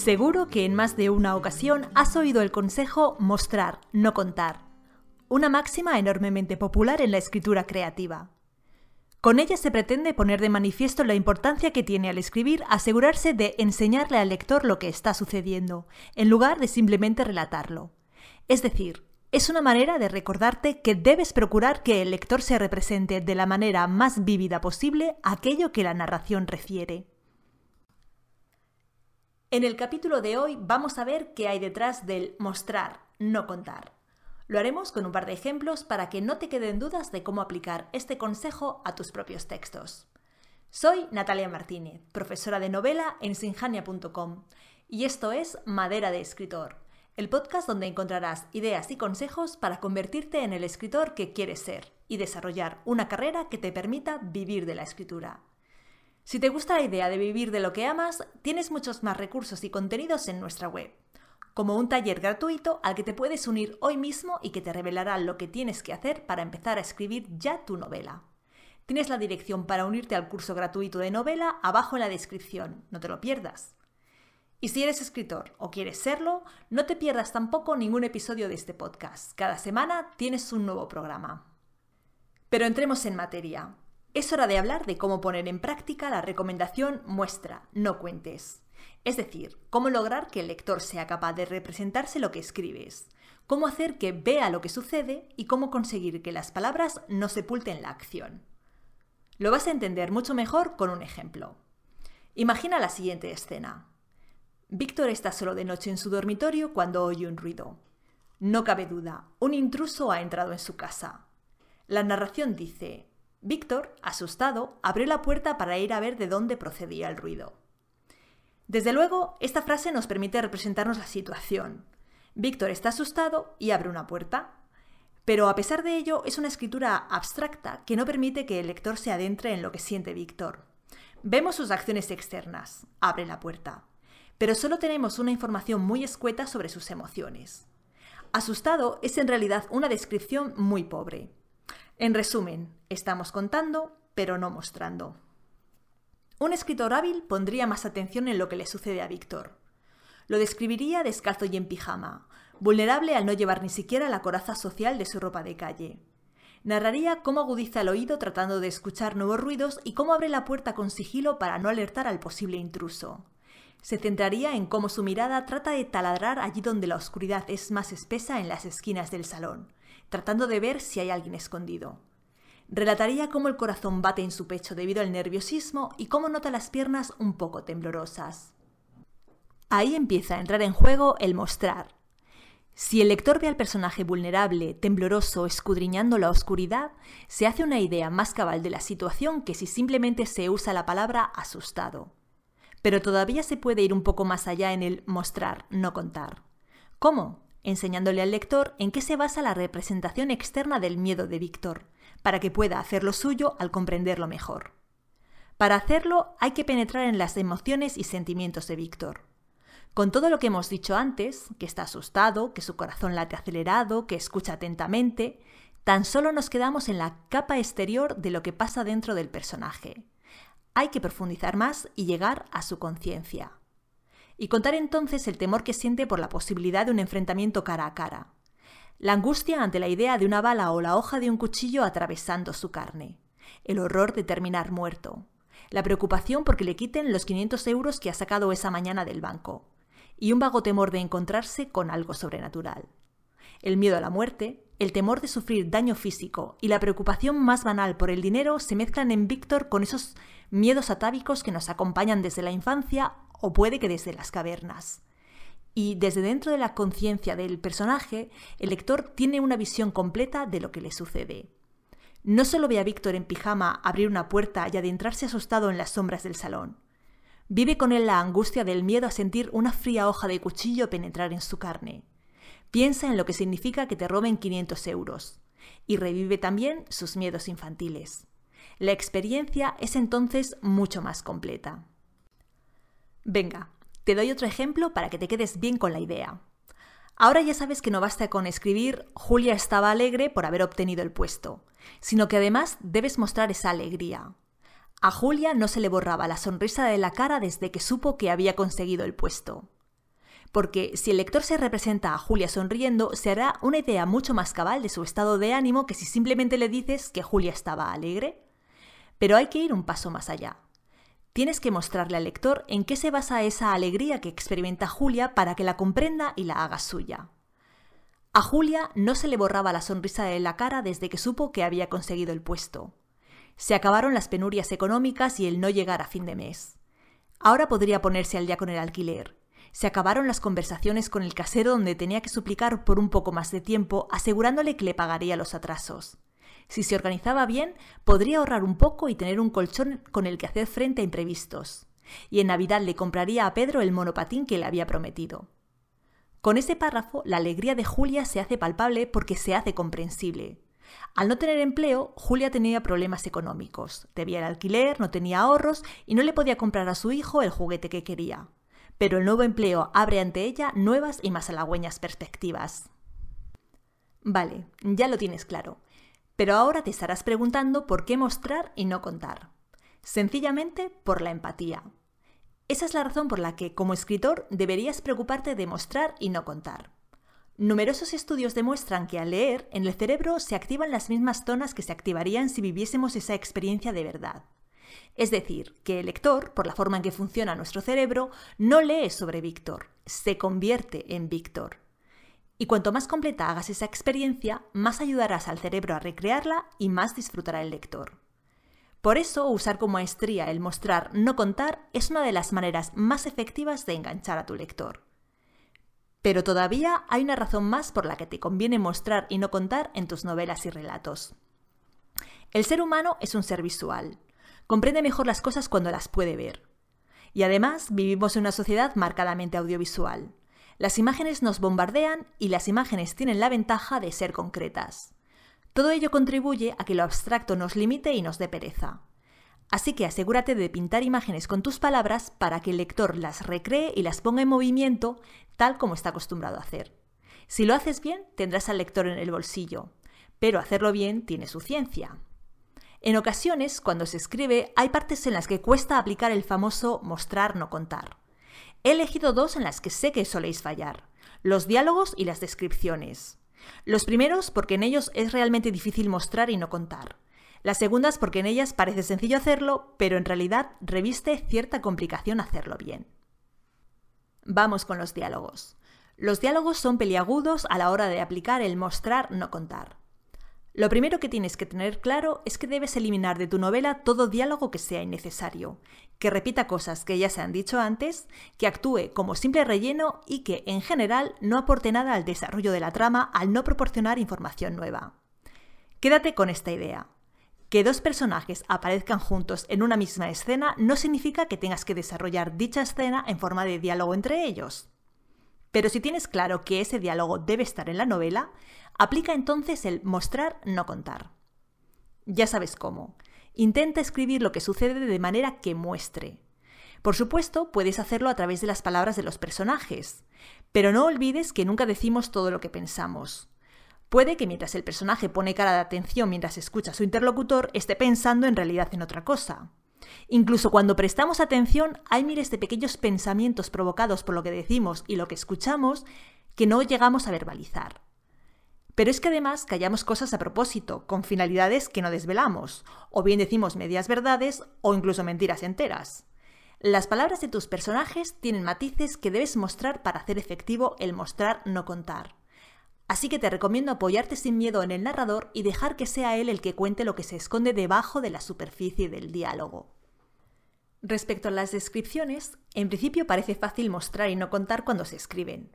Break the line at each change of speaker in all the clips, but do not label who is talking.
Seguro que en más de una ocasión has oído el consejo mostrar, no contar, una máxima enormemente popular en la escritura creativa. Con ella se pretende poner de manifiesto la importancia que tiene al escribir asegurarse de enseñarle al lector lo que está sucediendo, en lugar de simplemente relatarlo. Es decir, es una manera de recordarte que debes procurar que el lector se represente de la manera más vívida posible aquello que la narración refiere. En el capítulo de hoy vamos a ver qué hay detrás del mostrar, no contar. Lo haremos con un par de ejemplos para que no te queden dudas de cómo aplicar este consejo a tus propios textos. Soy Natalia Martínez, profesora de novela en sinjania.com, y esto es Madera de Escritor, el podcast donde encontrarás ideas y consejos para convertirte en el escritor que quieres ser y desarrollar una carrera que te permita vivir de la escritura. Si te gusta la idea de vivir de lo que amas, tienes muchos más recursos y contenidos en nuestra web, como un taller gratuito al que te puedes unir hoy mismo y que te revelará lo que tienes que hacer para empezar a escribir ya tu novela. Tienes la dirección para unirte al curso gratuito de novela abajo en la descripción, no te lo pierdas. Y si eres escritor o quieres serlo, no te pierdas tampoco ningún episodio de este podcast. Cada semana tienes un nuevo programa. Pero entremos en materia. Es hora de hablar de cómo poner en práctica la recomendación muestra, no cuentes. Es decir, cómo lograr que el lector sea capaz de representarse lo que escribes, cómo hacer que vea lo que sucede y cómo conseguir que las palabras no sepulten la acción. Lo vas a entender mucho mejor con un ejemplo. Imagina la siguiente escena. Víctor está solo de noche en su dormitorio cuando oye un ruido. No cabe duda, un intruso ha entrado en su casa. La narración dice, Víctor, asustado, abrió la puerta para ir a ver de dónde procedía el ruido. Desde luego, esta frase nos permite representarnos la situación. Víctor está asustado y abre una puerta. Pero a pesar de ello, es una escritura abstracta que no permite que el lector se adentre en lo que siente Víctor. Vemos sus acciones externas, abre la puerta, pero solo tenemos una información muy escueta sobre sus emociones. Asustado es en realidad una descripción muy pobre. En resumen, estamos contando, pero no mostrando. Un escritor hábil pondría más atención en lo que le sucede a Víctor. Lo describiría descalzo y en pijama, vulnerable al no llevar ni siquiera la coraza social de su ropa de calle. Narraría cómo agudiza el oído tratando de escuchar nuevos ruidos y cómo abre la puerta con sigilo para no alertar al posible intruso. Se centraría en cómo su mirada trata de taladrar allí donde la oscuridad es más espesa en las esquinas del salón, tratando de ver si hay alguien escondido. Relataría cómo el corazón bate en su pecho debido al nerviosismo y cómo nota las piernas un poco temblorosas. Ahí empieza a entrar en juego el mostrar. Si el lector ve al personaje vulnerable, tembloroso, escudriñando la oscuridad, se hace una idea más cabal de la situación que si simplemente se usa la palabra asustado. Pero todavía se puede ir un poco más allá en el mostrar, no contar. ¿Cómo? Enseñándole al lector en qué se basa la representación externa del miedo de Víctor, para que pueda hacer lo suyo al comprenderlo mejor. Para hacerlo hay que penetrar en las emociones y sentimientos de Víctor. Con todo lo que hemos dicho antes, que está asustado, que su corazón late acelerado, que escucha atentamente, tan solo nos quedamos en la capa exterior de lo que pasa dentro del personaje. Hay que profundizar más y llegar a su conciencia y contar entonces el temor que siente por la posibilidad de un enfrentamiento cara a cara, la angustia ante la idea de una bala o la hoja de un cuchillo atravesando su carne, el horror de terminar muerto, la preocupación porque le quiten los 500 euros que ha sacado esa mañana del banco, y un vago temor de encontrarse con algo sobrenatural. El miedo a la muerte, el temor de sufrir daño físico y la preocupación más banal por el dinero se mezclan en Víctor con esos miedos atávicos que nos acompañan desde la infancia o puede que desde las cavernas. Y desde dentro de la conciencia del personaje, el lector tiene una visión completa de lo que le sucede. No solo ve a Víctor en pijama abrir una puerta y adentrarse asustado en las sombras del salón. Vive con él la angustia del miedo a sentir una fría hoja de cuchillo penetrar en su carne. Piensa en lo que significa que te roben 500 euros. Y revive también sus miedos infantiles. La experiencia es entonces mucho más completa. Venga, te doy otro ejemplo para que te quedes bien con la idea. Ahora ya sabes que no basta con escribir Julia estaba alegre por haber obtenido el puesto, sino que además debes mostrar esa alegría. A Julia no se le borraba la sonrisa de la cara desde que supo que había conseguido el puesto. porque si el lector se representa a Julia sonriendo, se hará una idea mucho más cabal de su estado de ánimo que si simplemente le dices que Julia estaba alegre. Pero hay que ir un paso más allá. Tienes que mostrarle al lector en qué se basa esa alegría que experimenta Julia para que la comprenda y la haga suya. A Julia no se le borraba la sonrisa de la cara desde que supo que había conseguido el puesto. Se acabaron las penurias económicas y el no llegar a fin de mes. Ahora podría ponerse al día con el alquiler. Se acabaron las conversaciones con el casero donde tenía que suplicar por un poco más de tiempo, asegurándole que le pagaría los atrasos. Si se organizaba bien, podría ahorrar un poco y tener un colchón con el que hacer frente a imprevistos. Y en Navidad le compraría a Pedro el monopatín que le había prometido. Con ese párrafo, la alegría de Julia se hace palpable porque se hace comprensible. Al no tener empleo, Julia tenía problemas económicos. Debía el alquiler, no tenía ahorros y no le podía comprar a su hijo el juguete que quería. Pero el nuevo empleo abre ante ella nuevas y más halagüeñas perspectivas. Vale, ya lo tienes claro. Pero ahora te estarás preguntando por qué mostrar y no contar. Sencillamente por la empatía. Esa es la razón por la que, como escritor, deberías preocuparte de mostrar y no contar. Numerosos estudios demuestran que al leer, en el cerebro se activan las mismas zonas que se activarían si viviésemos esa experiencia de verdad. Es decir, que el lector, por la forma en que funciona nuestro cerebro, no lee sobre Víctor, se convierte en Víctor. Y cuanto más completa hagas esa experiencia, más ayudarás al cerebro a recrearla y más disfrutará el lector. Por eso, usar con maestría el mostrar no contar es una de las maneras más efectivas de enganchar a tu lector. Pero todavía hay una razón más por la que te conviene mostrar y no contar en tus novelas y relatos. El ser humano es un ser visual. Comprende mejor las cosas cuando las puede ver. Y además vivimos en una sociedad marcadamente audiovisual. Las imágenes nos bombardean y las imágenes tienen la ventaja de ser concretas. Todo ello contribuye a que lo abstracto nos limite y nos dé pereza. Así que asegúrate de pintar imágenes con tus palabras para que el lector las recree y las ponga en movimiento tal como está acostumbrado a hacer. Si lo haces bien, tendrás al lector en el bolsillo, pero hacerlo bien tiene su ciencia. En ocasiones, cuando se escribe, hay partes en las que cuesta aplicar el famoso mostrar no contar. He elegido dos en las que sé que soléis fallar, los diálogos y las descripciones. Los primeros porque en ellos es realmente difícil mostrar y no contar. Las segundas porque en ellas parece sencillo hacerlo, pero en realidad reviste cierta complicación hacerlo bien. Vamos con los diálogos. Los diálogos son peliagudos a la hora de aplicar el mostrar no contar. Lo primero que tienes que tener claro es que debes eliminar de tu novela todo diálogo que sea innecesario, que repita cosas que ya se han dicho antes, que actúe como simple relleno y que, en general, no aporte nada al desarrollo de la trama al no proporcionar información nueva. Quédate con esta idea. Que dos personajes aparezcan juntos en una misma escena no significa que tengas que desarrollar dicha escena en forma de diálogo entre ellos. Pero si tienes claro que ese diálogo debe estar en la novela, aplica entonces el mostrar, no contar. Ya sabes cómo. Intenta escribir lo que sucede de manera que muestre. Por supuesto, puedes hacerlo a través de las palabras de los personajes, pero no olvides que nunca decimos todo lo que pensamos. Puede que mientras el personaje pone cara de atención mientras escucha a su interlocutor, esté pensando en realidad en otra cosa. Incluso cuando prestamos atención, hay miles de pequeños pensamientos provocados por lo que decimos y lo que escuchamos que no llegamos a verbalizar. Pero es que además callamos cosas a propósito, con finalidades que no desvelamos, o bien decimos medias verdades o incluso mentiras enteras. Las palabras de tus personajes tienen matices que debes mostrar para hacer efectivo el mostrar no contar. Así que te recomiendo apoyarte sin miedo en el narrador y dejar que sea él el que cuente lo que se esconde debajo de la superficie del diálogo. Respecto a las descripciones, en principio parece fácil mostrar y no contar cuando se escriben.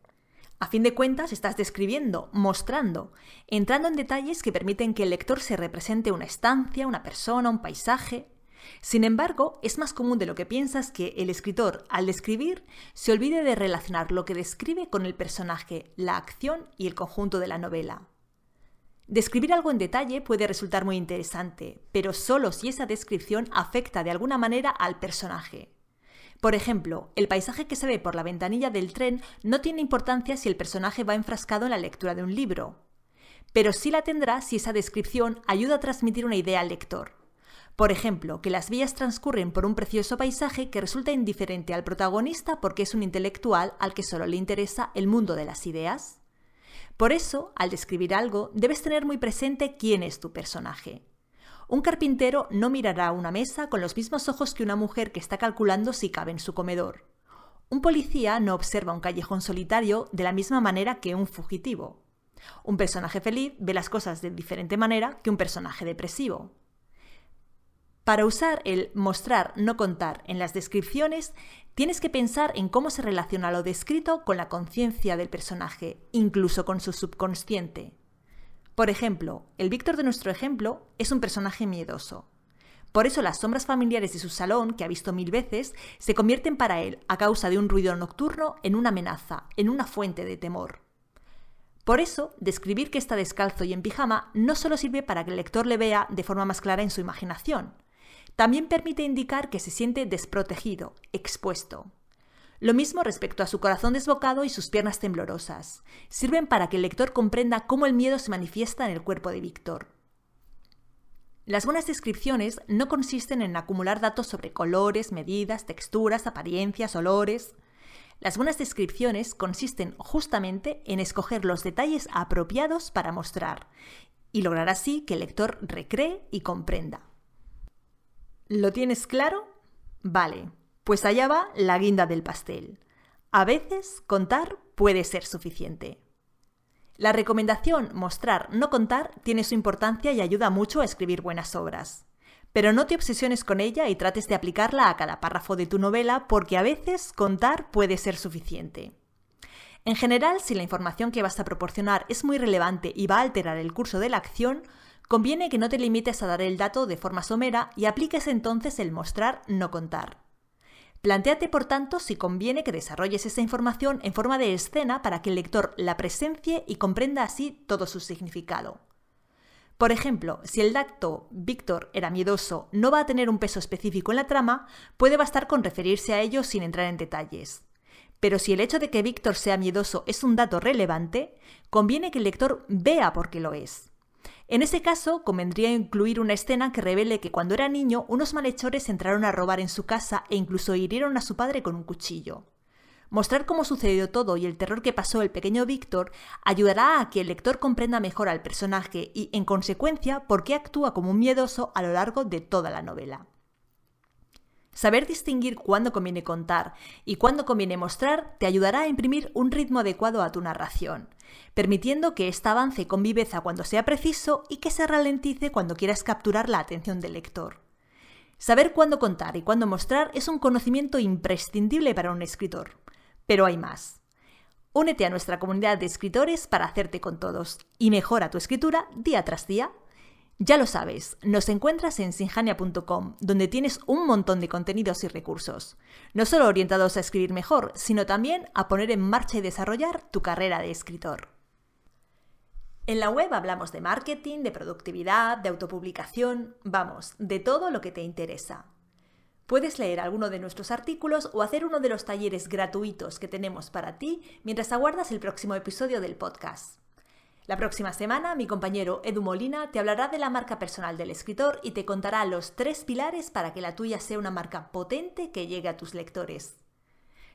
A fin de cuentas, estás describiendo, mostrando, entrando en detalles que permiten que el lector se represente una estancia, una persona, un paisaje. Sin embargo, es más común de lo que piensas que el escritor, al describir, se olvide de relacionar lo que describe con el personaje, la acción y el conjunto de la novela. Describir algo en detalle puede resultar muy interesante, pero solo si esa descripción afecta de alguna manera al personaje. Por ejemplo, el paisaje que se ve por la ventanilla del tren no tiene importancia si el personaje va enfrascado en la lectura de un libro, pero sí la tendrá si esa descripción ayuda a transmitir una idea al lector. Por ejemplo, que las vías transcurren por un precioso paisaje que resulta indiferente al protagonista porque es un intelectual al que solo le interesa el mundo de las ideas. Por eso, al describir algo, debes tener muy presente quién es tu personaje. Un carpintero no mirará una mesa con los mismos ojos que una mujer que está calculando si cabe en su comedor. Un policía no observa un callejón solitario de la misma manera que un fugitivo. Un personaje feliz ve las cosas de diferente manera que un personaje depresivo. Para usar el mostrar, no contar en las descripciones, tienes que pensar en cómo se relaciona lo descrito con la conciencia del personaje, incluso con su subconsciente. Por ejemplo, el Víctor de nuestro ejemplo es un personaje miedoso. Por eso las sombras familiares de su salón, que ha visto mil veces, se convierten para él, a causa de un ruido nocturno, en una amenaza, en una fuente de temor. Por eso, describir que está descalzo y en pijama no solo sirve para que el lector le vea de forma más clara en su imaginación, también permite indicar que se siente desprotegido, expuesto. Lo mismo respecto a su corazón desbocado y sus piernas temblorosas. Sirven para que el lector comprenda cómo el miedo se manifiesta en el cuerpo de Víctor. Las buenas descripciones no consisten en acumular datos sobre colores, medidas, texturas, apariencias, olores. Las buenas descripciones consisten justamente en escoger los detalles apropiados para mostrar y lograr así que el lector recree y comprenda. ¿Lo tienes claro? Vale, pues allá va la guinda del pastel. A veces contar puede ser suficiente. La recomendación mostrar, no contar tiene su importancia y ayuda mucho a escribir buenas obras. Pero no te obsesiones con ella y trates de aplicarla a cada párrafo de tu novela porque a veces contar puede ser suficiente. En general, si la información que vas a proporcionar es muy relevante y va a alterar el curso de la acción, Conviene que no te limites a dar el dato de forma somera y apliques entonces el mostrar no contar. Plantéate, por tanto, si conviene que desarrolles esa información en forma de escena para que el lector la presencie y comprenda así todo su significado. Por ejemplo, si el dato Víctor era miedoso no va a tener un peso específico en la trama, puede bastar con referirse a ello sin entrar en detalles. Pero si el hecho de que Víctor sea miedoso es un dato relevante, conviene que el lector vea por qué lo es. En ese caso, convendría incluir una escena que revele que cuando era niño unos malhechores entraron a robar en su casa e incluso hirieron a su padre con un cuchillo. Mostrar cómo sucedió todo y el terror que pasó el pequeño Víctor ayudará a que el lector comprenda mejor al personaje y, en consecuencia, por qué actúa como un miedoso a lo largo de toda la novela. Saber distinguir cuándo conviene contar y cuándo conviene mostrar te ayudará a imprimir un ritmo adecuado a tu narración, permitiendo que ésta avance con viveza cuando sea preciso y que se ralentice cuando quieras capturar la atención del lector. Saber cuándo contar y cuándo mostrar es un conocimiento imprescindible para un escritor. Pero hay más. Únete a nuestra comunidad de escritores para hacerte con todos y mejora tu escritura día tras día. Ya lo sabes, nos encuentras en sinjania.com, donde tienes un montón de contenidos y recursos, no solo orientados a escribir mejor, sino también a poner en marcha y desarrollar tu carrera de escritor. En la web hablamos de marketing, de productividad, de autopublicación, vamos, de todo lo que te interesa. Puedes leer alguno de nuestros artículos o hacer uno de los talleres gratuitos que tenemos para ti mientras aguardas el próximo episodio del podcast. La próxima semana, mi compañero Edu Molina te hablará de la marca personal del escritor y te contará los tres pilares para que la tuya sea una marca potente que llegue a tus lectores.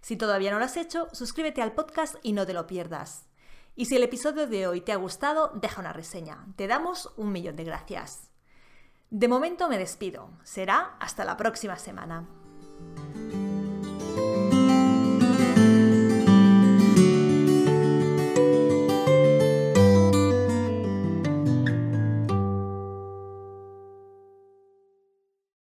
Si todavía no lo has hecho, suscríbete al podcast y no te lo pierdas. Y si el episodio de hoy te ha gustado, deja una reseña. Te damos un millón de gracias. De momento me despido. Será hasta la próxima semana.